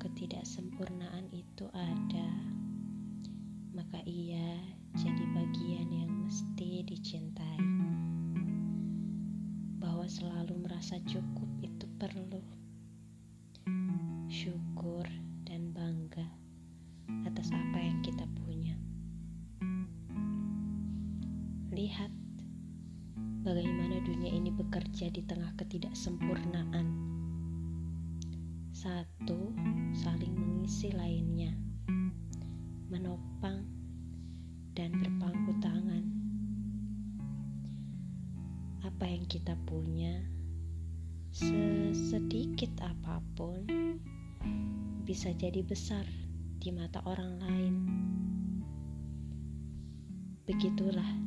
ketidaksempurnaan itu ada, maka ia jadi bagian yang mesti dicintai. Bahwa selalu merasa cukup itu perlu. Syukur dan bangga atas apa yang kita punya. Lihat bagaimana dunia ini bekerja di tengah ketidaksempurnaan satu saling mengisi lainnya, menopang dan berpangku tangan. Apa yang kita punya, sesedikit apa pun, bisa jadi besar di mata orang lain. Begitulah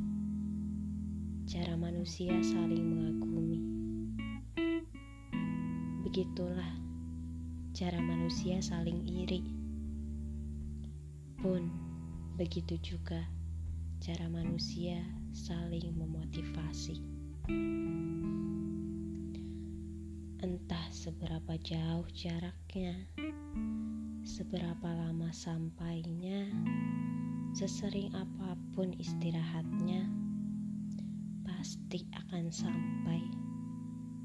cara manusia saling mengagumi. Begitulah cara manusia saling iri. Pun begitu juga cara manusia saling memotivasi. Entah seberapa jauh jaraknya, seberapa lama sampainya, sesering apa pun istirahatnya, pasti akan sampai,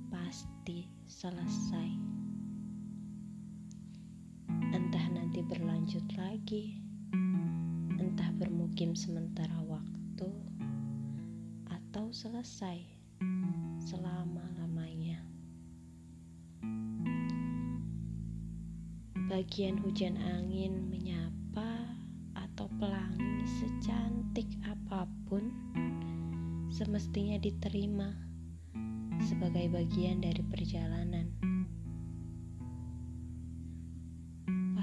pasti selesai berlanjut lagi, entah bermukim sementara waktu, atau selesai selama-lamanya. Bagian hujan angin menyapa atau pelangi secantik apa pun semestinya diterima sebagai bagian dari perjalanan.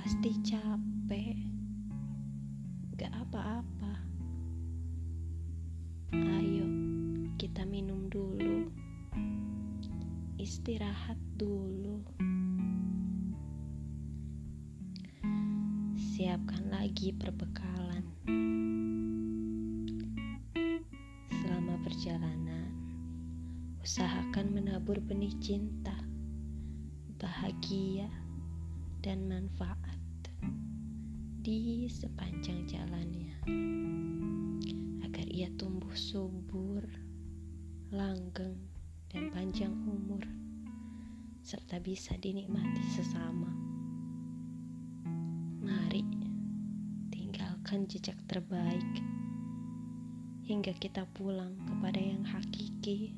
pasti capek, gak apa-apa. Ayo, kita minum dulu, istirahat dulu. Siapkan lagi perbekalan. Selama perjalanan, usahakan menabur benih cinta, bahagia, dan manfaat di sepanjang jalannya agar ia tumbuh subur, langgeng, dan panjang umur serta bisa dinikmati sesama. Mari tinggalkan jejak terbaik hingga kita pulang kepada yang hakiki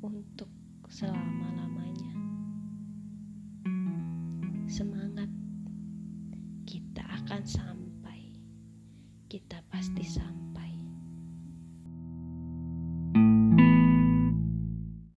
untuk selama-lamanya. Kita pasti sampai.